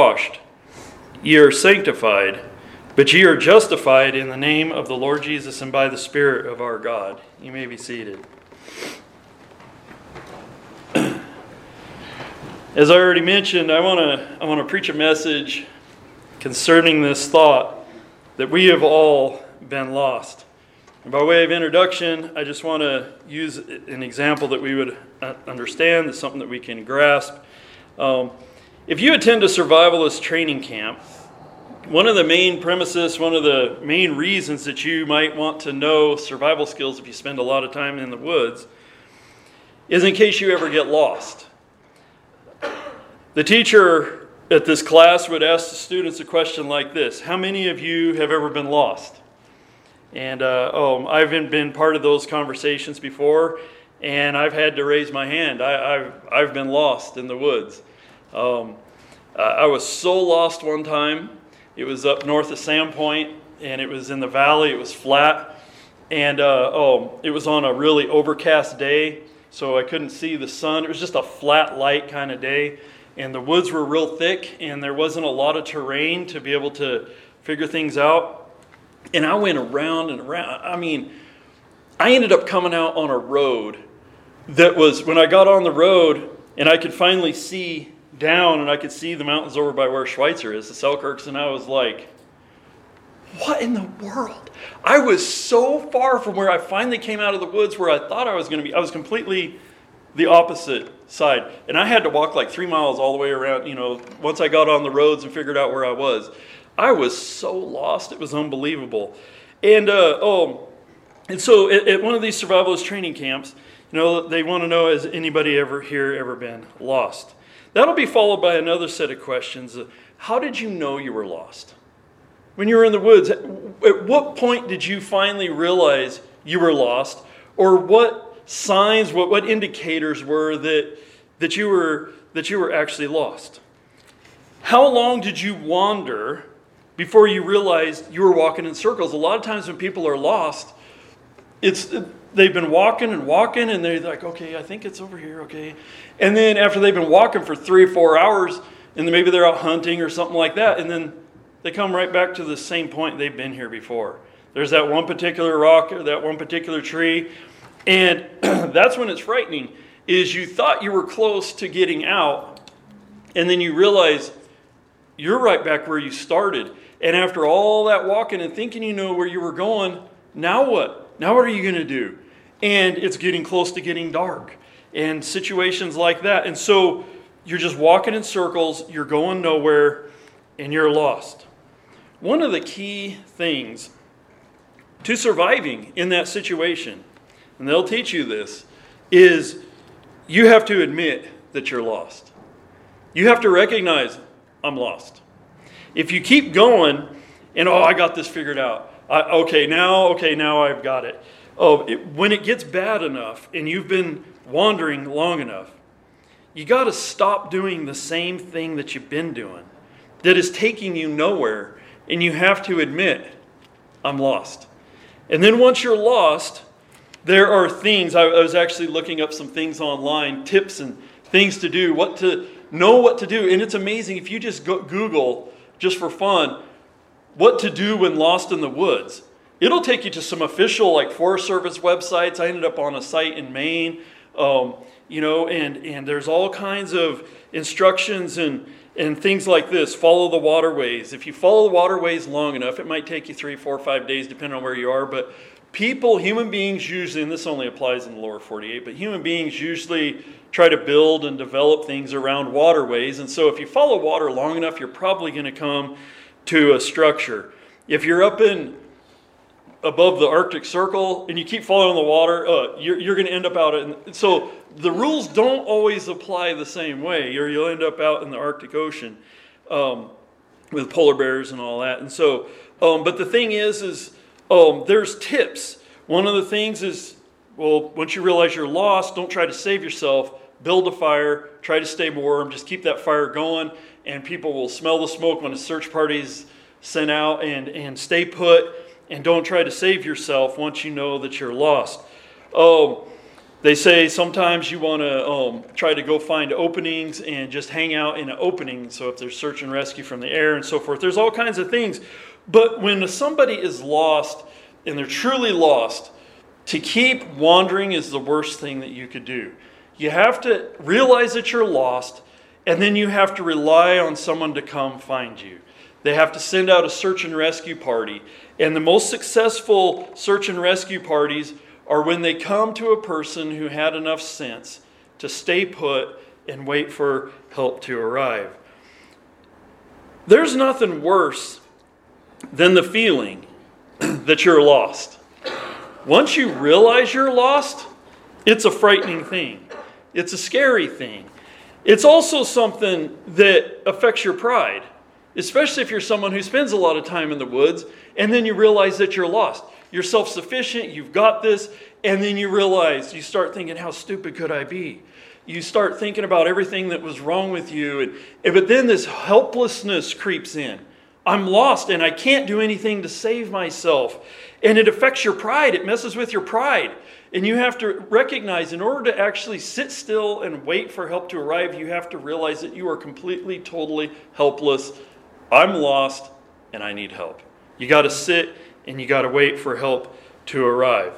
washed, ye are sanctified, but ye are justified in the name of the Lord Jesus and by the Spirit of our God. You may be seated. As I already mentioned, I want to I want to preach a message concerning this thought that we have all been lost. And by way of introduction, I just want to use an example that we would uh, understand, that's something that we can grasp. Um, if you attend a survivalist training camp, one of the main premises, one of the main reasons that you might want to know survival skills if you spend a lot of time in the woods is in case you ever get lost. The teacher at this class would ask the students a question like this How many of you have ever been lost? And uh, oh, I've been part of those conversations before, and I've had to raise my hand. I, have I've been lost in the woods. Um, I was so lost one time. It was up north of Sandpoint, and it was in the valley. It was flat, and uh, oh, it was on a really overcast day, so I couldn't see the sun. It was just a flat light kind of day, and the woods were real thick, and there wasn't a lot of terrain to be able to figure things out. And I went around and around. I mean, I ended up coming out on a road that was, when I got on the road and I could finally see down and I could see the mountains over by where Schweitzer is, the Selkirks, and I was like, what in the world? I was so far from where I finally came out of the woods where I thought I was going to be. I was completely the opposite side. And I had to walk like three miles all the way around, you know, once I got on the roads and figured out where I was. I was so lost, it was unbelievable. And uh, oh, and so at, at, one of these survivalist training camps, you know, they want to know has anybody ever here ever been lost? That'll be followed by another set of questions. How did you know you were lost? When you were in the woods, at what point did you finally realize you were lost? Or what signs, what, what indicators were that, that, you were, that you were actually lost? How long did you wander before you realized you were walking in circles. A lot of times when people are lost, it's they've been walking and walking and they're like, okay, I think it's over here, okay. And then after they've been walking for three or four hours, and then maybe they're out hunting or something like that, and then they come right back to the same point they've been here before. There's that one particular rock or that one particular tree, and that's when it's frightening. Is you thought you were close to getting out, and then you realize you're right back where you started. And after all that walking and thinking you know where you were going, now what? Now what are you going to do? And it's getting close to getting dark and situations like that. And so you're just walking in circles, you're going nowhere, and you're lost. One of the key things to surviving in that situation, and they'll teach you this, is you have to admit that you're lost. You have to recognize, I'm lost. If you keep going and, oh, I got this figured out. I, okay, now, okay, now I've got it. Oh, it, when it gets bad enough and you've been wandering long enough, you got to stop doing the same thing that you've been doing that is taking you nowhere. And you have to admit, I'm lost. And then once you're lost, there are things. I, I was actually looking up some things online, tips and things to do, what to know what to do. And it's amazing if you just go, Google just for fun, what to do when lost in the woods. It'll take you to some official, like Forest Service websites. I ended up on a site in Maine, um, you know, and, and there's all kinds of instructions and, and things like this. Follow the waterways. If you follow the waterways long enough, it might take you three, four, five days, depending on where you are, but people, human beings usually, and this only applies in the lower 48, but human beings usually try to build and develop things around waterways. And so if you follow water long enough, you're probably going to come to a structure. If you're up in above the Arctic Circle and you keep following the water, uh, you're, you're going to end up out. In, so the rules don't always apply the same way, or you'll end up out in the Arctic Ocean um, with polar bears and all that. And so, um, but the thing is, is um, there's tips. One of the things is, well, once you realize you're lost, don't try to save yourself. Build a fire, try to stay warm, just keep that fire going, and people will smell the smoke when a search party's sent out, and, and stay put, and don't try to save yourself once you know that you're lost. Oh, They say sometimes you want to um, try to go find openings and just hang out in an opening. So if there's search and rescue from the air and so forth, there's all kinds of things. But when somebody is lost and they're truly lost, to keep wandering is the worst thing that you could do. You have to realize that you're lost, and then you have to rely on someone to come find you. They have to send out a search and rescue party. And the most successful search and rescue parties are when they come to a person who had enough sense to stay put and wait for help to arrive. There's nothing worse than the feeling that you're lost. Once you realize you're lost, it's a frightening thing. It's a scary thing. It's also something that affects your pride, especially if you're someone who spends a lot of time in the woods and then you realize that you're lost. You're self sufficient, you've got this, and then you realize, you start thinking, how stupid could I be? You start thinking about everything that was wrong with you. And, but then this helplessness creeps in. I'm lost and I can't do anything to save myself. And it affects your pride, it messes with your pride. And you have to recognize, in order to actually sit still and wait for help to arrive, you have to realize that you are completely, totally helpless. I'm lost and I need help. You got to sit and you got to wait for help to arrive.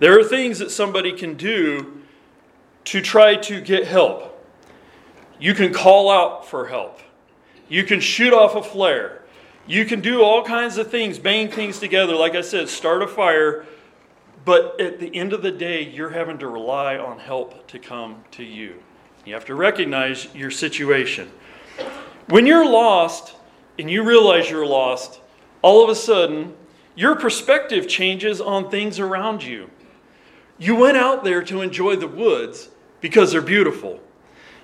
There are things that somebody can do to try to get help. You can call out for help. You can shoot off a flare. You can do all kinds of things, bang things together. Like I said, start a fire. But at the end of the day, you're having to rely on help to come to you. You have to recognize your situation. When you're lost and you realize you're lost, all of a sudden, your perspective changes on things around you. You went out there to enjoy the woods because they're beautiful.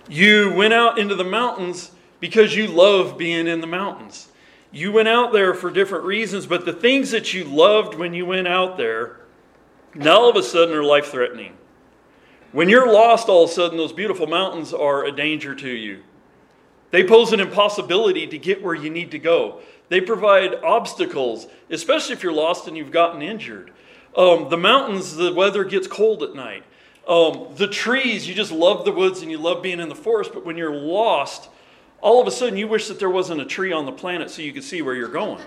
You went out into the mountains because you love being in the mountains. You went out there for different reasons, but the things that you loved when you went out there, now all of a sudden are life threatening. When you're lost, all of a sudden, those beautiful mountains are a danger to you. They pose an impossibility to get where you need to go. They provide obstacles, especially if you're lost and you've gotten injured. Um, the mountains, the weather gets cold at night. Um, the trees, you just love the woods and you love being in the forest, but when you're lost, all of a sudden you wish that there wasn't a tree on the planet so you could see where you're going.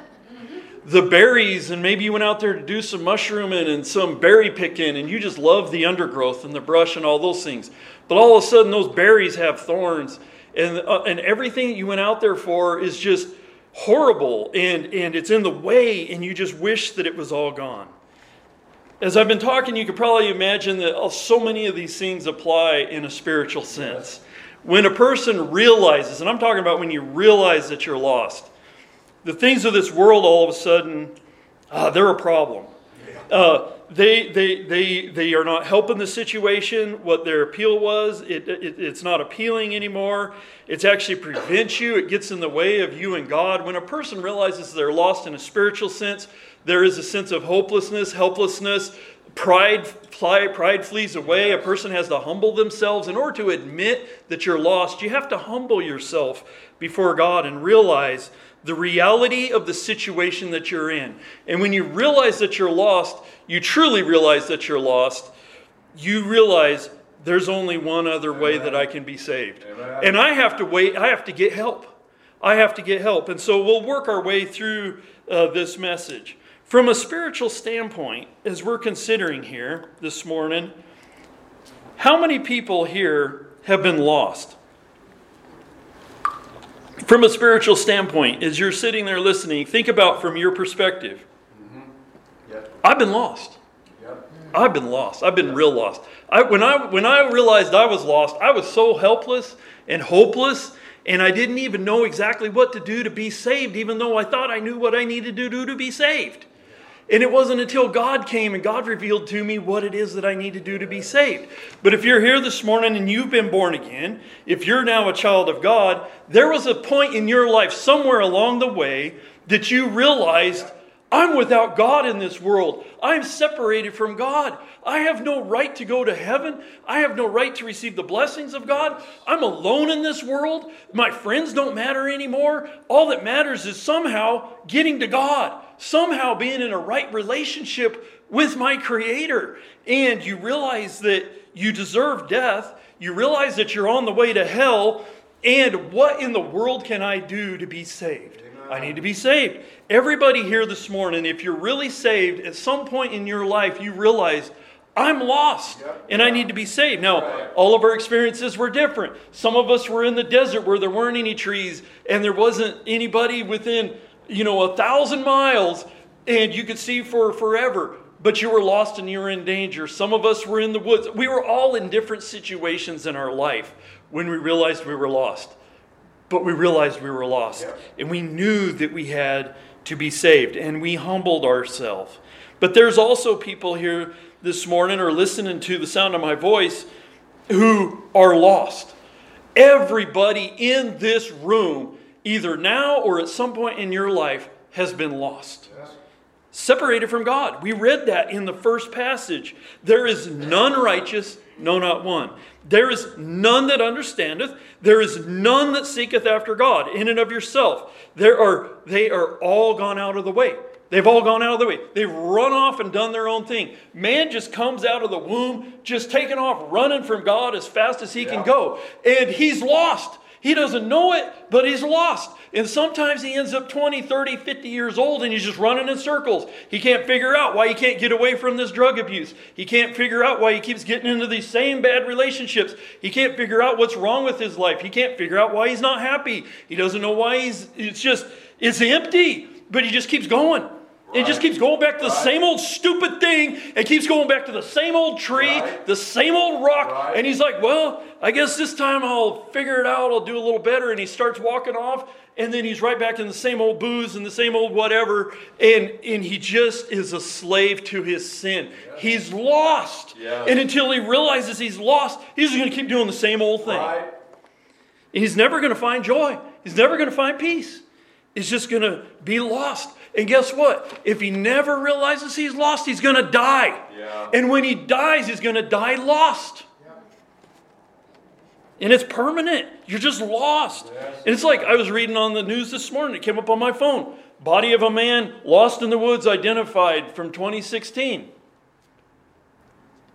The berries, and maybe you went out there to do some mushrooming and some berry picking, and you just love the undergrowth and the brush and all those things. But all of a sudden, those berries have thorns, and, uh, and everything that you went out there for is just horrible and, and it's in the way, and you just wish that it was all gone. As I've been talking, you could probably imagine that so many of these things apply in a spiritual sense. When a person realizes, and I'm talking about when you realize that you're lost, the things of this world all of a sudden, uh, they're a problem. Uh, they, they, they, they are not helping the situation. What their appeal was, it, it, it's not appealing anymore. It's actually prevents you. It gets in the way of you and God. When a person realizes they're lost in a spiritual sense, there is a sense of hopelessness, helplessness. Pride, pride flees away. A person has to humble themselves. In order to admit that you're lost, you have to humble yourself before God and realize the reality of the situation that you're in. And when you realize that you're lost, you truly realize that you're lost, you realize there's only one other way that I can be saved. And I have to wait, I have to get help. I have to get help. And so we'll work our way through uh, this message. From a spiritual standpoint, as we're considering here this morning, how many people here have been lost? From a spiritual standpoint, as you're sitting there listening, think about from your perspective. Mm-hmm. Yep. I've been lost. Yep. I've been lost. I've been yep. real lost. I, when, I, when I realized I was lost, I was so helpless and hopeless, and I didn't even know exactly what to do to be saved, even though I thought I knew what I needed to do to be saved. And it wasn't until God came and God revealed to me what it is that I need to do to be saved. But if you're here this morning and you've been born again, if you're now a child of God, there was a point in your life somewhere along the way that you realized I'm without God in this world. I'm separated from God. I have no right to go to heaven. I have no right to receive the blessings of God. I'm alone in this world. My friends don't matter anymore. All that matters is somehow getting to God somehow being in a right relationship with my Creator. And you realize that you deserve death. You realize that you're on the way to hell. And what in the world can I do to be saved? I need to be saved. Everybody here this morning, if you're really saved, at some point in your life, you realize I'm lost and I need to be saved. Now, all of our experiences were different. Some of us were in the desert where there weren't any trees and there wasn't anybody within, you know, a thousand miles and you could see for forever, but you were lost and you were in danger. Some of us were in the woods. We were all in different situations in our life when we realized we were lost but we realized we were lost. Yeah. And we knew that we had to be saved, and we humbled ourselves. But there's also people here this morning or listening to the sound of my voice who are lost. Everybody in this room, either now or at some point in your life, has been lost. Separated from God. We read that in the first passage. There is none righteous, no, not one. There is none that understandeth. There is none that seeketh after God in and of yourself. There are, they are all gone out of the way. They've all gone out of the way. They've run off and done their own thing. Man just comes out of the womb, just taking off, running from God as fast as he yeah. can go. And he's lost. He doesn't know it, but he's lost. And sometimes he ends up 20, 30, 50 years old and he's just running in circles. He can't figure out why he can't get away from this drug abuse. He can't figure out why he keeps getting into these same bad relationships. He can't figure out what's wrong with his life. He can't figure out why he's not happy. He doesn't know why he's, it's just, it's empty, but he just keeps going. Right. It just keeps going back to the right. same old stupid thing. It keeps going back to the same old tree, right. the same old rock. And he's like, well, I guess this time I'll figure it out. I'll do a little better. And he starts walking off. And then he's right back in the same old booze and the same old whatever. And, and he just is a slave to his sin. Yeah. He's lost. Yeah. And until he realizes he's lost, he's going to keep doing the same old thing. And he's never going to find joy. He's never going to find peace. He's just going to be lost. And guess what? If he never realizes he's lost, he's going to die. Yeah. And when he dies, he's going to die lost. Yeah. And it's permanent. You're just lost. Yes. And it's like I was reading on the news this morning, it came up on my phone. Body of a man lost in the woods identified from 2016.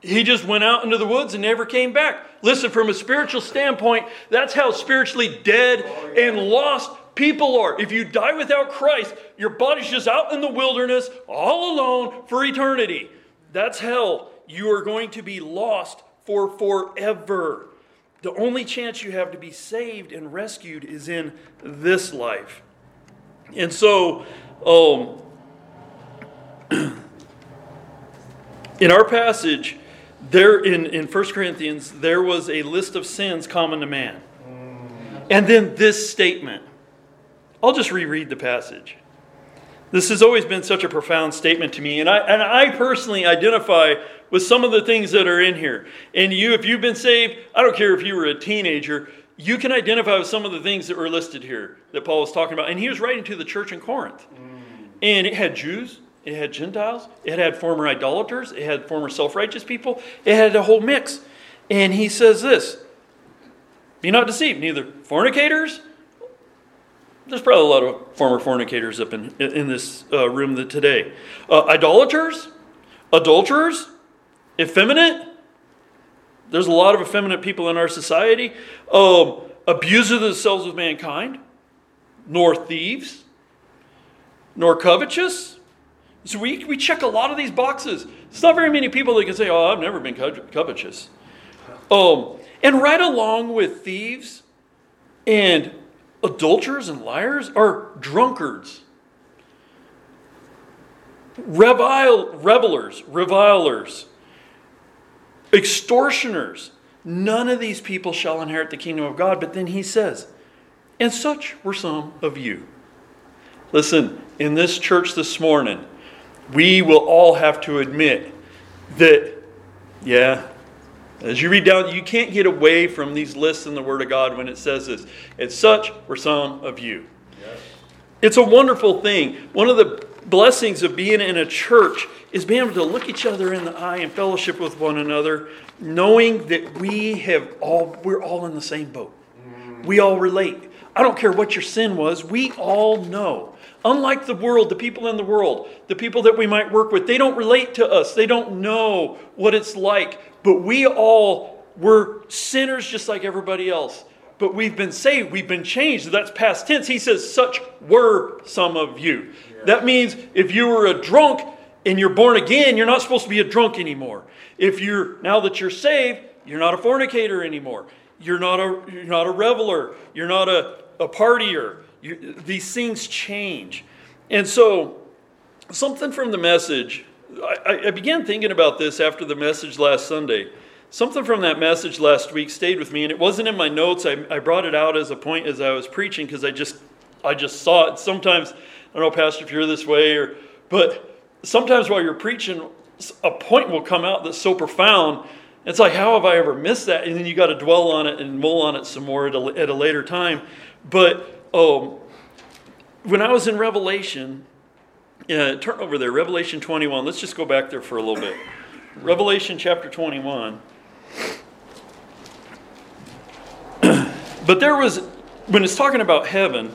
He just went out into the woods and never came back. Listen, from a spiritual standpoint, that's how spiritually dead oh, and lost people are. If you die without Christ, your body's just out in the wilderness, all alone for eternity. That's hell. You are going to be lost for forever. The only chance you have to be saved and rescued is in this life. And so, um, in our passage, there in, in 1 Corinthians, there was a list of sins common to man. And then this statement I'll just reread the passage. This has always been such a profound statement to me, and I, and I personally identify with some of the things that are in here. And you, if you've been saved, I don't care if you were a teenager, you can identify with some of the things that were listed here that Paul was talking about. And he was writing to the church in Corinth. Mm. And it had Jews, it had Gentiles, it had former idolaters, it had former self righteous people, it had a whole mix. And he says this Be not deceived, neither fornicators, there's probably a lot of former fornicators up in, in this uh, room today. Uh, idolaters, adulterers, effeminate. There's a lot of effeminate people in our society. Um, abusers of themselves with mankind, nor thieves, nor covetous. So we, we check a lot of these boxes. It's not very many people that can say, oh, I've never been covetous. Um, and right along with thieves and adulterers and liars are drunkards, revile, revelers, revilers, extortioners. None of these people shall inherit the kingdom of God. But then he says, and such were some of you. Listen, in this church this morning, we will all have to admit that, yeah, as you read down, you can't get away from these lists in the Word of God when it says this. It's such were some of you. Yes. It's a wonderful thing. One of the blessings of being in a church is being able to look each other in the eye and fellowship with one another, knowing that we have all we're all in the same boat. Mm. We all relate. I don't care what your sin was, we all know. Unlike the world, the people in the world, the people that we might work with, they don't relate to us. They don't know what it's like. But we all were sinners just like everybody else. But we've been saved, we've been changed. That's past tense. He says, Such were some of you. Yeah. That means if you were a drunk and you're born again, you're not supposed to be a drunk anymore. If you're now that you're saved, you're not a fornicator anymore. You're not a, you're not a reveler. You're not a, a partier. You, these things change. And so, something from the message, I, I began thinking about this after the message last Sunday. Something from that message last week stayed with me, and it wasn't in my notes. I, I brought it out as a point as I was preaching because I just, I just saw it. Sometimes, I don't know, Pastor, if you're this way, or but sometimes while you're preaching, a point will come out that's so profound it's like, how have I ever missed that? And then you got to dwell on it and mull on it some more at a, at a later time. But um, when I was in Revelation, uh, turn over there, Revelation 21. Let's just go back there for a little bit. Revelation chapter 21. but there was, when it's talking about heaven,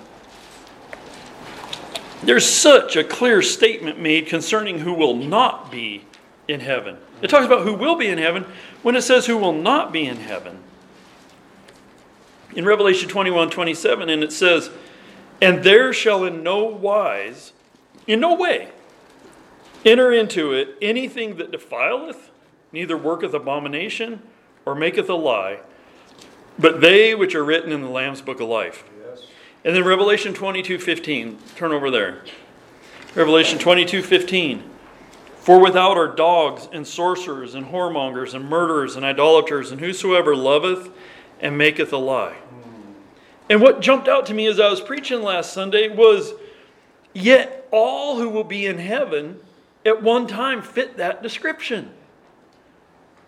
there's such a clear statement made concerning who will not be in heaven. It talks about who will be in heaven when it says who will not be in heaven. In Revelation 21 27, and it says, And there shall in no wise, in no way, enter into it anything that defileth, neither worketh abomination, or maketh a lie, but they which are written in the Lamb's book of life. Yes. And then Revelation 22 15, turn over there. Revelation 22 15. For without are dogs and sorcerers and whoremongers and murderers and idolaters and whosoever loveth and maketh a lie. And what jumped out to me as I was preaching last Sunday was yet all who will be in heaven at one time fit that description.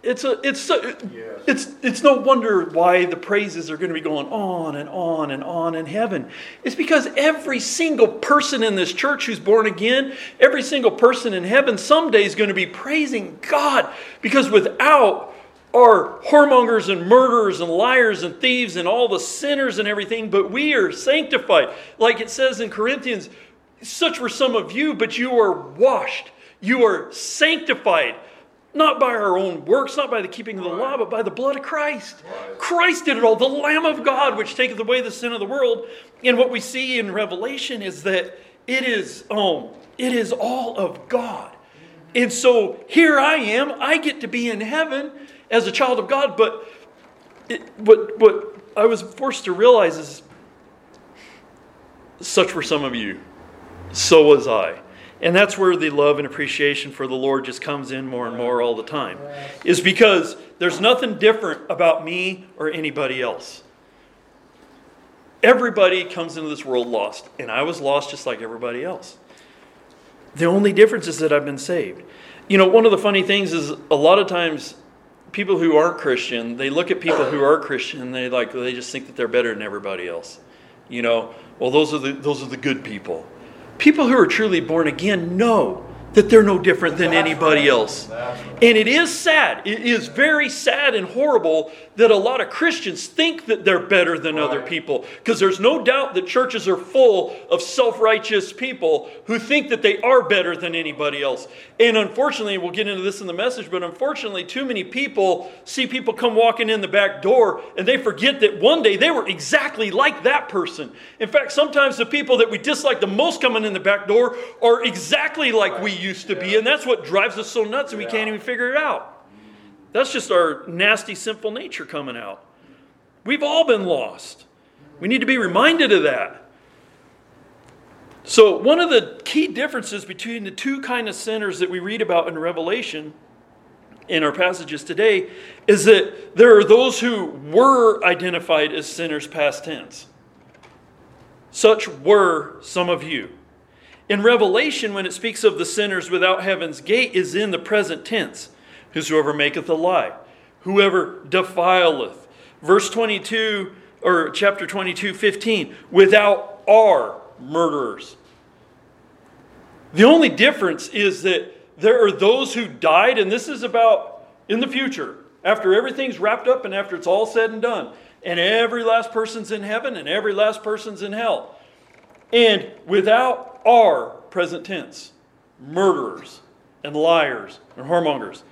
It's a it's a, yes. it's it's no wonder why the praises are going to be going on and on and on in heaven. It's because every single person in this church who's born again, every single person in heaven someday is going to be praising God because without are whoremongers and murderers and liars and thieves and all the sinners and everything, but we are sanctified. Like it says in Corinthians, such were some of you, but you are washed. You are sanctified not by our own works, not by the keeping of the law, but by the blood of Christ. Christ did it all, the Lamb of God, which taketh away the sin of the world. And what we see in Revelation is that it is, um, it is all of God. And so here I am, I get to be in heaven as a child of God, but it, what, what I was forced to realize is such were some of you, so was I. And that's where the love and appreciation for the Lord just comes in more and more all the time. Is because there's nothing different about me or anybody else. Everybody comes into this world lost, and I was lost just like everybody else. The only difference is that I've been saved. You know, one of the funny things is a lot of times people who aren't Christian, they look at people who are Christian and they like they just think that they're better than everybody else. You know, well those are the those are the good people. People who are truly born again know that they're no different than anybody else. And it is sad. It is very sad and horrible that a lot of Christians think that they're better than other people. Because there's no doubt that churches are full of self righteous people who think that they are better than anybody else. And unfortunately, we'll get into this in the message, but unfortunately, too many people see people come walking in the back door and they forget that one day they were exactly like that person. In fact, sometimes the people that we dislike the most coming in the back door are exactly like we used to be, and that's what drives us so nuts and we can't even figure it out. That's just our nasty, sinful nature coming out. We've all been lost. We need to be reminded of that. So, one of the key differences between the two kind of sinners that we read about in Revelation in our passages today is that there are those who were identified as sinners past tense. Such were some of you. In Revelation, when it speaks of the sinners without heaven's gate, is in the present tense. Whosoever maketh a lie, whoever defileth. Verse 22, or chapter 22, 15, without are murderers. The only difference is that there are those who died, and this is about in the future, after everything's wrapped up and after it's all said and done. and every last person's in heaven, and every last person's in hell. And without our present tense, murderers and liars and whoremongers.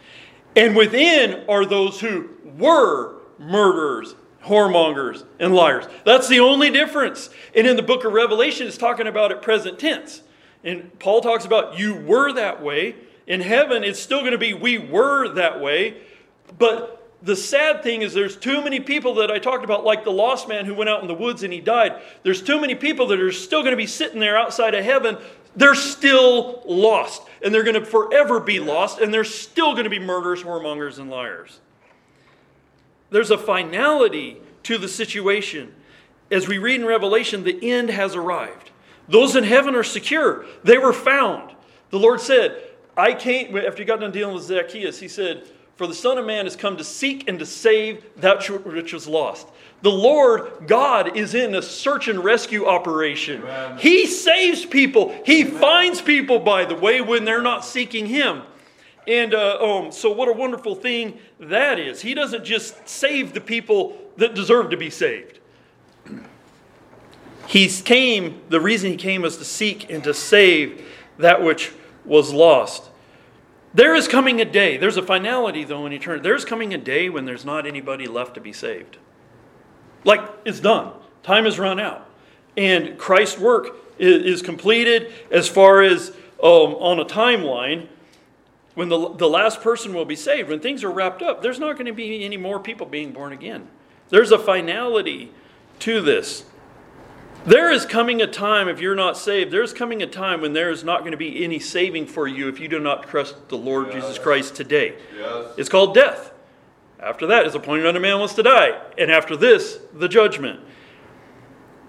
And within are those who were murderers, whoremongers, and liars. That's the only difference. And in the book of Revelation, it's talking about it present tense. And Paul talks about you were that way. In heaven, it's still going to be we were that way. But the sad thing is there's too many people that I talked about, like the lost man who went out in the woods and he died. There's too many people that are still going to be sitting there outside of heaven. They're still lost. And they're going to forever be lost. And they're still going to be murderers, whoremongers, and liars. There's a finality to the situation. As we read in Revelation, the end has arrived. Those in heaven are secure. They were found. The Lord said, I came, after he got done dealing with Zacchaeus, he said, for the Son of Man has come to seek and to save that which was lost. The Lord God is in a search and rescue operation. Amen. He saves people. He Amen. finds people, by the way, when they're not seeking Him. And uh, um, so, what a wonderful thing that is. He doesn't just save the people that deserve to be saved. He came, the reason He came was to seek and to save that which was lost. There is coming a day, there's a finality though in eternity. There's coming a day when there's not anybody left to be saved. Like it's done, time has run out. And Christ's work is, completed as far as um, on a timeline when the, the last person will be saved. When things are wrapped up, there's not going to be any more people being born again. There's a finality to this. There is coming a time, if you're not saved, there's coming a time when there is not going to be any saving for you if you do not trust the Lord yes. Jesus Christ today. Yes. It's called death. After that is appointed unto man wants to die. And after this, the judgment.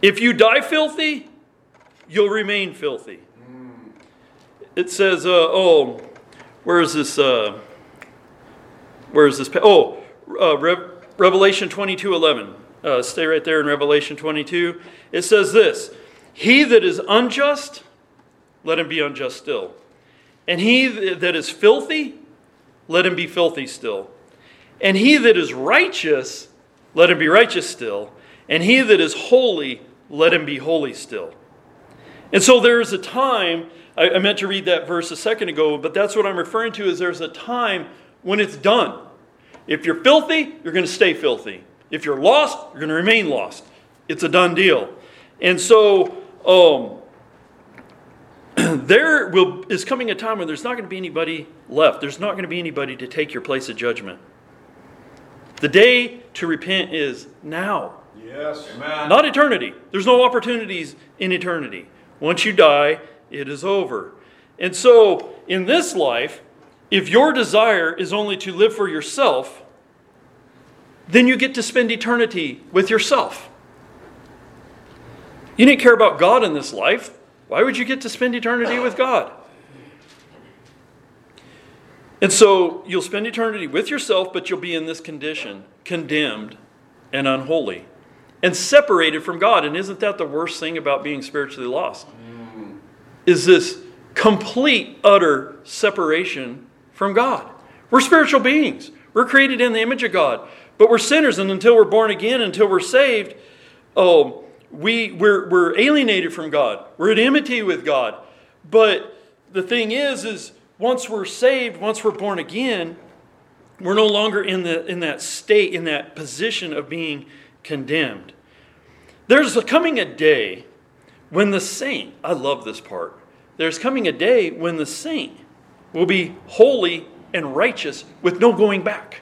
If you die filthy, you'll remain filthy. Mm. It says, uh, oh, where is this? Uh, where is this? Oh, uh, Re- Revelation 22 11. Uh, stay right there in Revelation 22. It says this He that is unjust, let him be unjust still. And he that is filthy, let him be filthy still. And he that is righteous, let him be righteous still. And he that is holy, let him be holy still. And so there is a time, I, I meant to read that verse a second ago, but that's what I'm referring to is there's a time when it's done. If you're filthy, you're going to stay filthy. If you're lost, you're going to remain lost. It's a done deal. And so um, there will, is coming a time when there's not going to be anybody left. There's not going to be anybody to take your place of judgment. The day to repent is now. Yes, amen. Not eternity. There's no opportunities in eternity. Once you die, it is over. And so, in this life, if your desire is only to live for yourself, then you get to spend eternity with yourself. You didn't care about God in this life. Why would you get to spend eternity with God? And so you'll spend eternity with yourself, but you'll be in this condition, condemned and unholy, and separated from God. And isn't that the worst thing about being spiritually lost? Is this complete, utter separation from God. We're spiritual beings. We're created in the image of God. But we're sinners, and until we're born again, until we're saved, oh, we, we're, we're alienated from God. We're at enmity with God. But the thing is, is once we're saved, once we're born again, we're no longer in, the, in that state, in that position of being condemned. There's coming a day when the saint, I love this part, there's coming a day when the saint will be holy and righteous with no going back.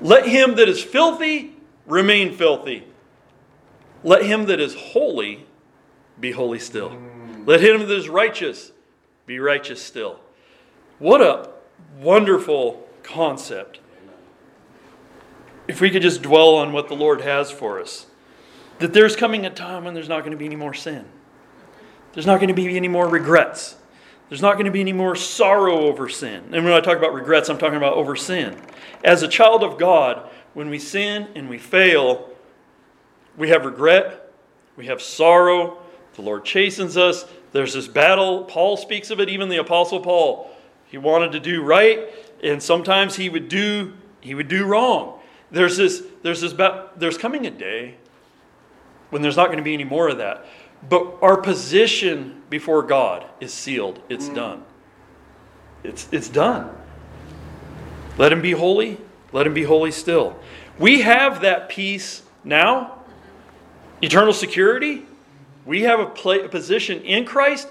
Let him that is filthy remain filthy. Let him that is holy be holy still. Let him that is righteous be righteous still. What a wonderful concept. If we could just dwell on what the Lord has for us, that there's coming a time when there's not going to be any more sin, there's not going to be any more regrets. There's not going to be any more sorrow over sin. And when I talk about regrets, I'm talking about over sin. As a child of God, when we sin and we fail, we have regret, we have sorrow, the Lord chastens us. There's this battle. Paul speaks of it, even the apostle Paul. He wanted to do right, and sometimes he would do he would do wrong. There's this, there's this, there's coming a day when there's not going to be any more of that. But our position before God is sealed. It's mm. done. It's, it's done. Let him be holy. Let him be holy still. We have that peace now, eternal security. We have a, play, a position in Christ,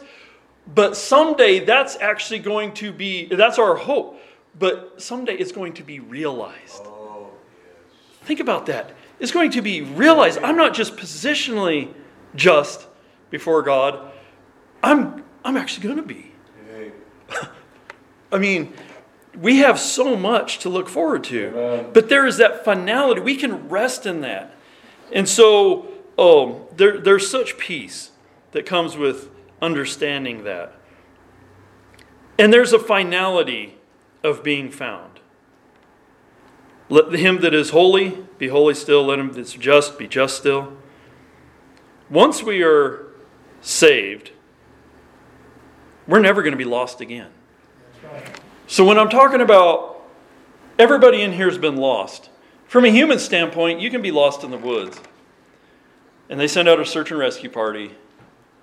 but someday that's actually going to be, that's our hope. But someday it's going to be realized. Oh, yes. Think about that. It's going to be realized. I'm not just positionally just before God, I'm, I'm actually going to be. I mean, we have so much to look forward to. Amen. But there is that finality. We can rest in that. And so um, there, there's such peace that comes with understanding that. And there's a finality of being found. Let him that is holy be holy still. Let him that's just be just still. Once we are saved, we're never going to be lost again. So when I'm talking about everybody in here has been lost, from a human standpoint, you can be lost in the woods. And they send out a search and rescue party.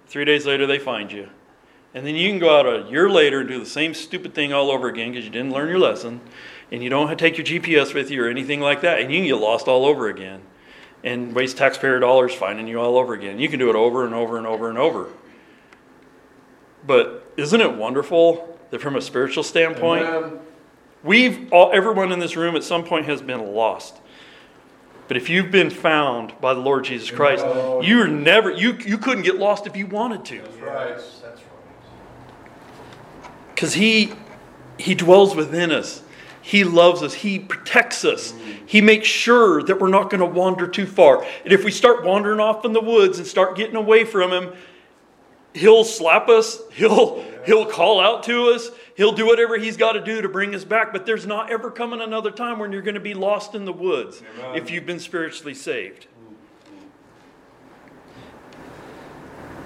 Three days later, they find you. And then you can go out a year later and do the same stupid thing all over again because you didn't learn your lesson. And you don't take your GPS with you or anything like that. And you can get lost all over again and waste taxpayer dollars finding you all over again. You can do it over and over and over and over. But isn't it wonderful that from a spiritual standpoint, Amen. we've all, everyone in this room at some point has been lost. But if you've been found by the Lord Jesus Christ, you're never you you couldn't get lost if you wanted to. That's right. That's right. Because he he dwells within us. He loves us. He protects us. He makes sure that we're not going to wander too far. And if we start wandering off in the woods and start getting away from him, he'll slap us. He'll he'll call out to us. He'll do whatever he's got to do to bring us back. But there's not ever coming another time when you're going to be lost in the woods Amen. if you've been spiritually saved.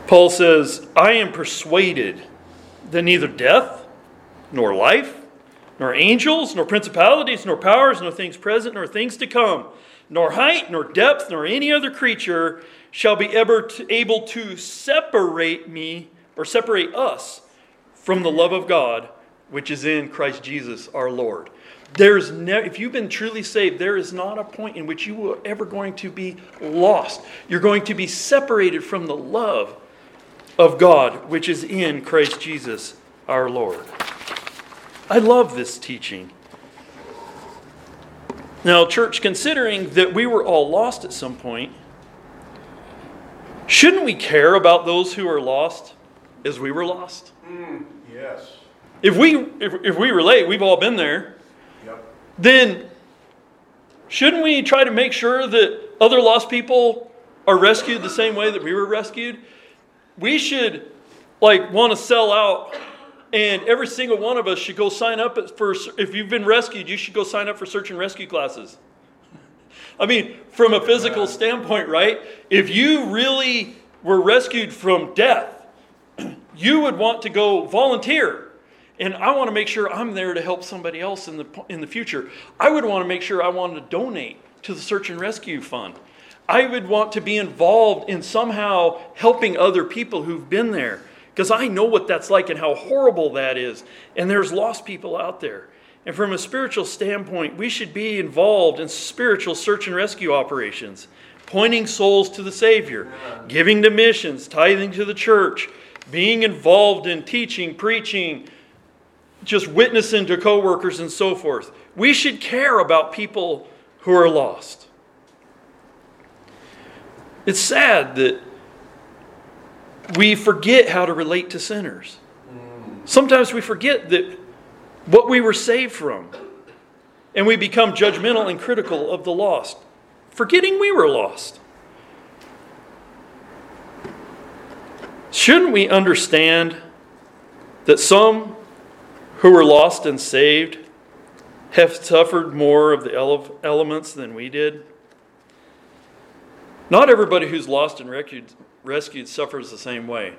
Paul says, I am persuaded that neither death, nor life, nor angels, nor principalities, nor powers, nor things present, nor things to come, nor height, nor depth, nor any other creature shall be ever able to separate me or separate us from the love of God which is in Christ Jesus our Lord. There's ne- if you've been truly saved, there is not a point in which you are ever going to be lost. You're going to be separated from the love of God, which is in Christ Jesus our Lord. I love this teaching. Now, church, considering that we were all lost at some point, shouldn't we care about those who are lost as we were lost? Mm, yes. If we if, if we relate, we've all been there. Yep. Then shouldn't we try to make sure that other lost people are rescued the same way that we were rescued? We should like want to sell out and every single one of us should go sign up for if you've been rescued, you should go sign up for search and rescue classes. I mean, from a physical standpoint, right? If you really were rescued from death, you would want to go volunteer and I want to make sure I'm there to help somebody else in the, in the future. I would want to make sure I wanted to donate to the search and rescue fund. I would want to be involved in somehow helping other people who've been there because I know what that's like and how horrible that is. And there's lost people out there. And from a spiritual standpoint, we should be involved in spiritual search and rescue operations, pointing souls to the Savior, giving to missions, tithing to the church, being involved in teaching, preaching, just witnessing to coworkers and so forth. We should care about people who are lost. It's sad that we forget how to relate to sinners. Sometimes we forget that what we were saved from, and we become judgmental and critical of the lost, forgetting we were lost. Shouldn't we understand that some who were lost and saved have suffered more of the ele- elements than we did. Not everybody who's lost and rescued, rescued suffers the same way.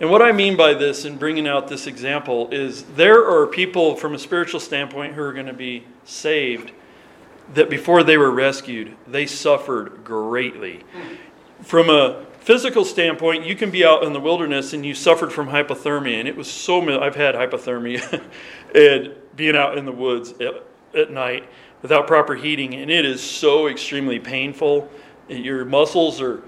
And what I mean by this in bringing out this example is there are people from a spiritual standpoint who are going to be saved that before they were rescued, they suffered greatly. From a physical standpoint, you can be out in the wilderness and you suffered from hypothermia, and it was so. I've had hypothermia, and being out in the woods at, at night without proper heating, and it is so extremely painful. Your muscles are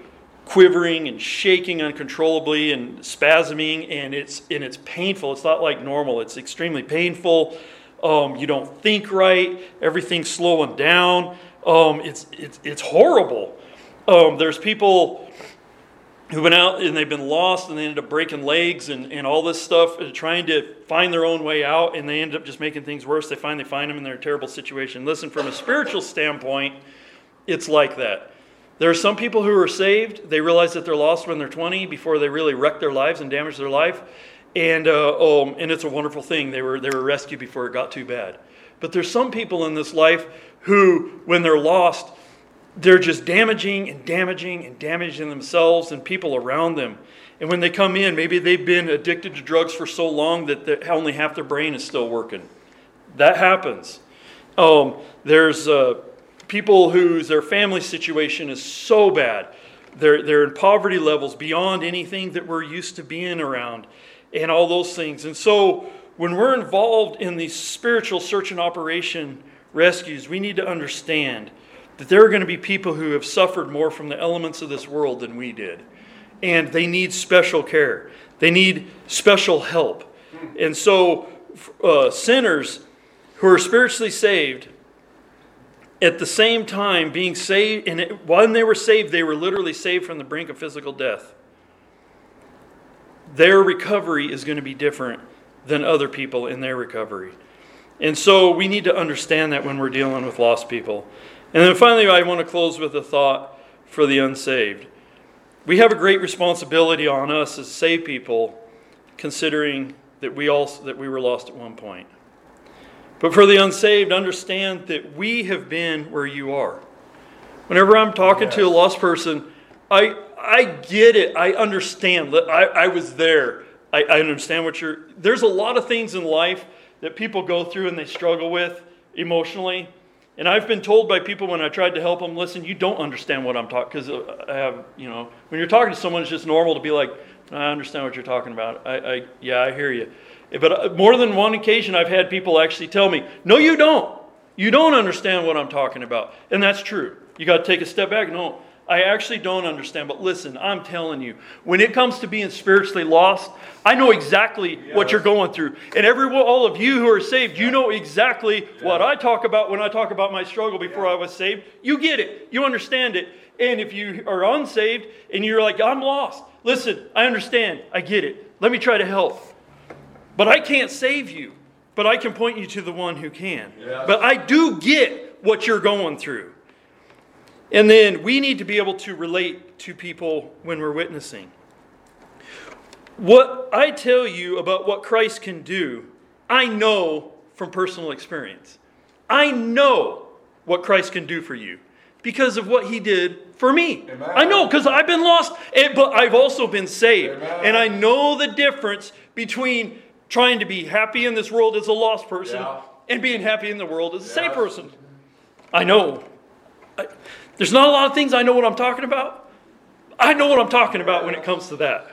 quivering and shaking uncontrollably and spasming, and it's and it's painful. It's not like normal. It's extremely painful. Um, you don't think right. Everything's slowing down. Um, it's, it's it's horrible. Um, there's people who've been out and they've been lost and they ended up breaking legs and, and all this stuff, uh, trying to find their own way out, and they end up just making things worse. They finally find them in their terrible situation. Listen, from a spiritual standpoint, it's like that. There are some people who are saved, they realize that they're lost when they're 20 before they really wreck their lives and damage their life. And, uh, um, and it's a wonderful thing. They were, they were rescued before it got too bad. But there's some people in this life who, when they're lost, they're just damaging and damaging and damaging themselves and people around them. And when they come in, maybe they've been addicted to drugs for so long that only half their brain is still working. That happens. Um, there's uh, people whose their family situation is so bad. They're, they're in poverty levels beyond anything that we're used to being around and all those things. And so when we're involved in these spiritual search and operation rescues, we need to understand that there are going to be people who have suffered more from the elements of this world than we did. And they need special care, they need special help. And so, uh, sinners who are spiritually saved at the same time being saved, and it, when they were saved, they were literally saved from the brink of physical death. Their recovery is going to be different than other people in their recovery. And so we need to understand that when we're dealing with lost people. And then finally, I want to close with a thought for the unsaved. We have a great responsibility on us as saved people, considering that we all that we were lost at one point. But for the unsaved, understand that we have been where you are. Whenever I'm talking yes. to a lost person, I, I get it. I understand. I, I was there. I, I understand what you're. There's a lot of things in life that people go through and they struggle with emotionally. And I've been told by people when I tried to help them, listen, you don't understand what I'm talking because uh, I have, you know, when you're talking to someone, it's just normal to be like, I understand what you're talking about. I, I yeah, I hear you. But uh, more than one occasion, I've had people actually tell me, no, you don't. You don't understand what I'm talking about. And that's true. You got to take a step back. No, I actually don't understand. But listen, I'm telling you, when it comes to being spiritually lost, I know exactly yes. what you're going through. And every all of you who are saved, you know exactly what I talk about when I talk about my struggle before. I was saved. You get it. You understand it. And if you are unsaved and you're like, I'm lost, listen, I understand. I get it. Let me try to help. But I can't save you, but I can point you to the one who can. Yes. But I do get what you're going through. And then we need to be able to relate to people when we're witnessing. What I tell you about what Christ can do, I know from personal experience. I know what Christ can do for you because of what he did for me. Amen. I know because I've been lost, but I've also been saved. Amen. And I know the difference between trying to be happy in this world as a lost person yeah. and being happy in the world as a saved person. I know. I, there's not a lot of things I know what I'm talking about. I know what I'm talking about when it comes to that.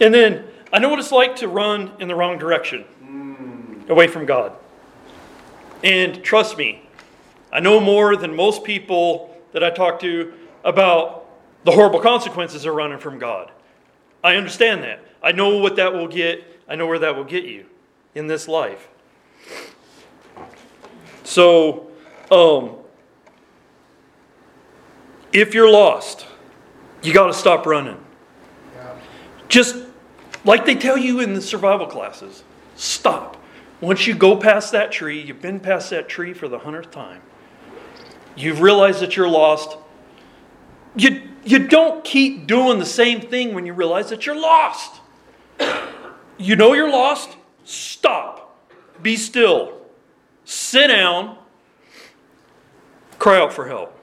And then I know what it's like to run in the wrong direction, mm. away from God. And trust me, I know more than most people that I talk to about the horrible consequences of running from God. I understand that. I know what that will get. I know where that will get you in this life. So, um, if you're lost, you got to stop running. Yeah. Just like they tell you in the survival classes, stop. Once you go past that tree, you've been past that tree for the hundredth time. You've realized that you're lost. You you don't keep doing the same thing when you realize that you're lost. You know you're lost? Stop. Be still. Sit down. Cry out for help.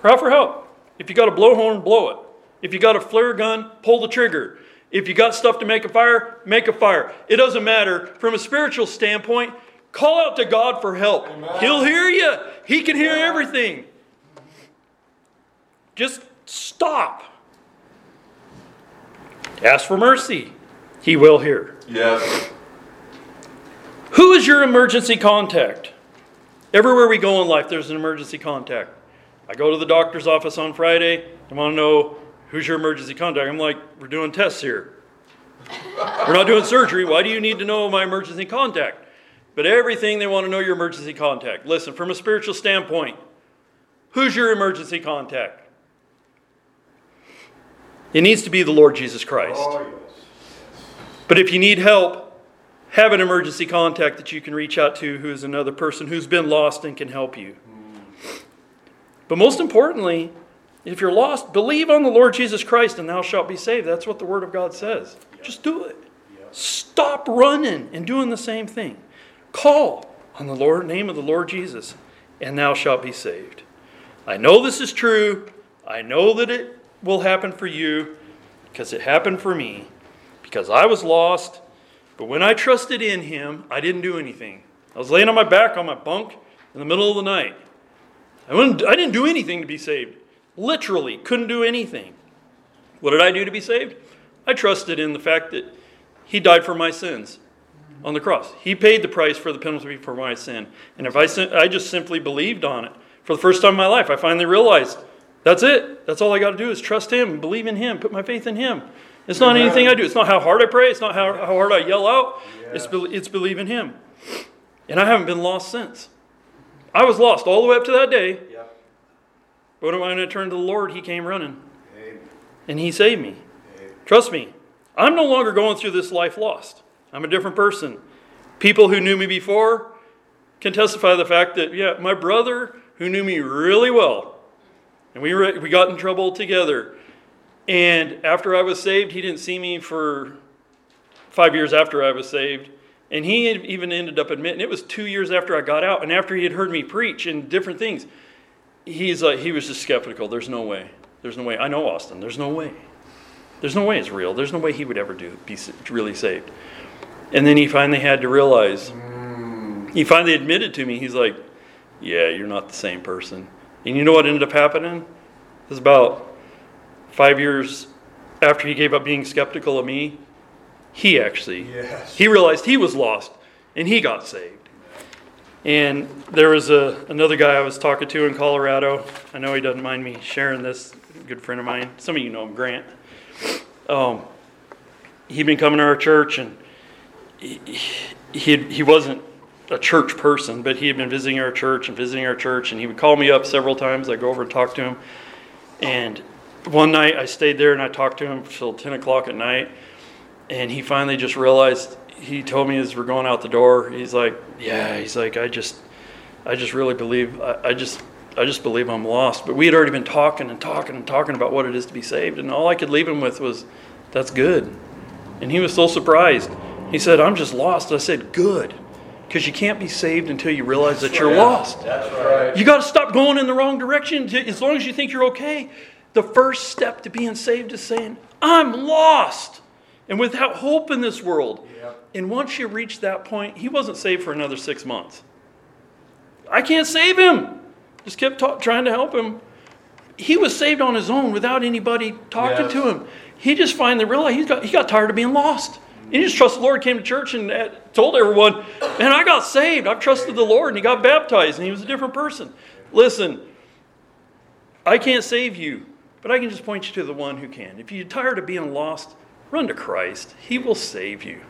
Cry out for help. If you got a blowhorn, blow it. If you got a flare gun, pull the trigger. If you got stuff to make a fire, make a fire. It doesn't matter. From a spiritual standpoint, call out to God for help. He'll hear you, He can hear everything. Just stop. Ask for mercy. He will hear. Yes. Who is your emergency contact? Everywhere we go in life, there's an emergency contact. I go to the doctor's office on Friday. I want to know who's your emergency contact. I'm like, we're doing tests here. we're not doing surgery. Why do you need to know my emergency contact? But everything they want to know your emergency contact. Listen, from a spiritual standpoint, who's your emergency contact? It needs to be the Lord Jesus Christ. Oh. But if you need help, have an emergency contact that you can reach out to who is another person who's been lost and can help you. But most importantly, if you're lost, believe on the Lord Jesus Christ and thou shalt be saved. That's what the Word of God says. Just do it. Stop running and doing the same thing. Call on the Lord, name of the Lord Jesus, and thou shalt be saved. I know this is true. I know that it will happen for you because it happened for me. Because I was lost, but when I trusted in Him, I didn't do anything. I was laying on my back on my bunk in the middle of the night. I, I didn't do anything to be saved. Literally, couldn't do anything. What did I do to be saved? I trusted in the fact that He died for my sins on the cross. He paid the price for the penalty for my sin. And if I, I just simply believed on it, for the first time in my life, I finally realized that's it. That's all I got to do is trust Him, believe in Him, put my faith in Him. It's not anything I do. It's not how hard I pray. It's not how, how hard I yell out. It's, be, it's believe in Him. And I haven't been lost since. I was lost all the way up to that day. Yep. But when I turned to the Lord, He came running. Amen. And He saved me. Amen. Trust me, I'm no longer going through this life lost. I'm a different person. People who knew me before can testify to the fact that, yeah, my brother who knew me really well, and we, were, we got in trouble together. And after I was saved, he didn't see me for five years after I was saved. And he even ended up admitting it was two years after I got out, and after he had heard me preach and different things. He's like, he was just skeptical. There's no way. There's no way. I know Austin. There's no way. There's no way it's real. There's no way he would ever do be really saved. And then he finally had to realize. He finally admitted to me. He's like, "Yeah, you're not the same person." And you know what ended up happening? It was about five years after he gave up being skeptical of me. He actually Yes. he realized he was lost, and he got saved. And there was a, another guy I was talking to in Colorado. I know he doesn't mind me sharing this. A good friend of mine. Some of you know him, Grant. Um, he'd been coming to our church, and he, he, he wasn't a church person, but he had been visiting our church and visiting our church, and he would call me up several times. I'd go over and talk to him. And one night I stayed there and I talked to him till 10 o'clock at night, and he finally just realized he told me as we're going out the door he's like yeah he's like i just i just really believe I, I just i just believe i'm lost. But we had already been talking and talking and talking about what it is to be saved and all i could leave him with was that's good. And he was so surprised. He said i'm just lost. I said good because you can't be saved until you realize that you're lost That's right. you got to stop going in the wrong direction. As long as you think you're okay, the first step to being saved is saying, I'm lost and without hope in this world. Yep. And once you reach that point, he wasn't saved for another six months. I can't save him. Just kept ta- trying to help him. He was saved on his own without anybody talking Yes. to him. He just finally realized he got, he got tired of being lost. He just trusted the Lord, came to church, and uh, told everyone, Man, I got saved. I've trusted the Lord. And he got baptized, and he was a different person. Listen, I can't save you, but I can just point you to the one who can. If you're tired of being lost, run to Christ. He will save you.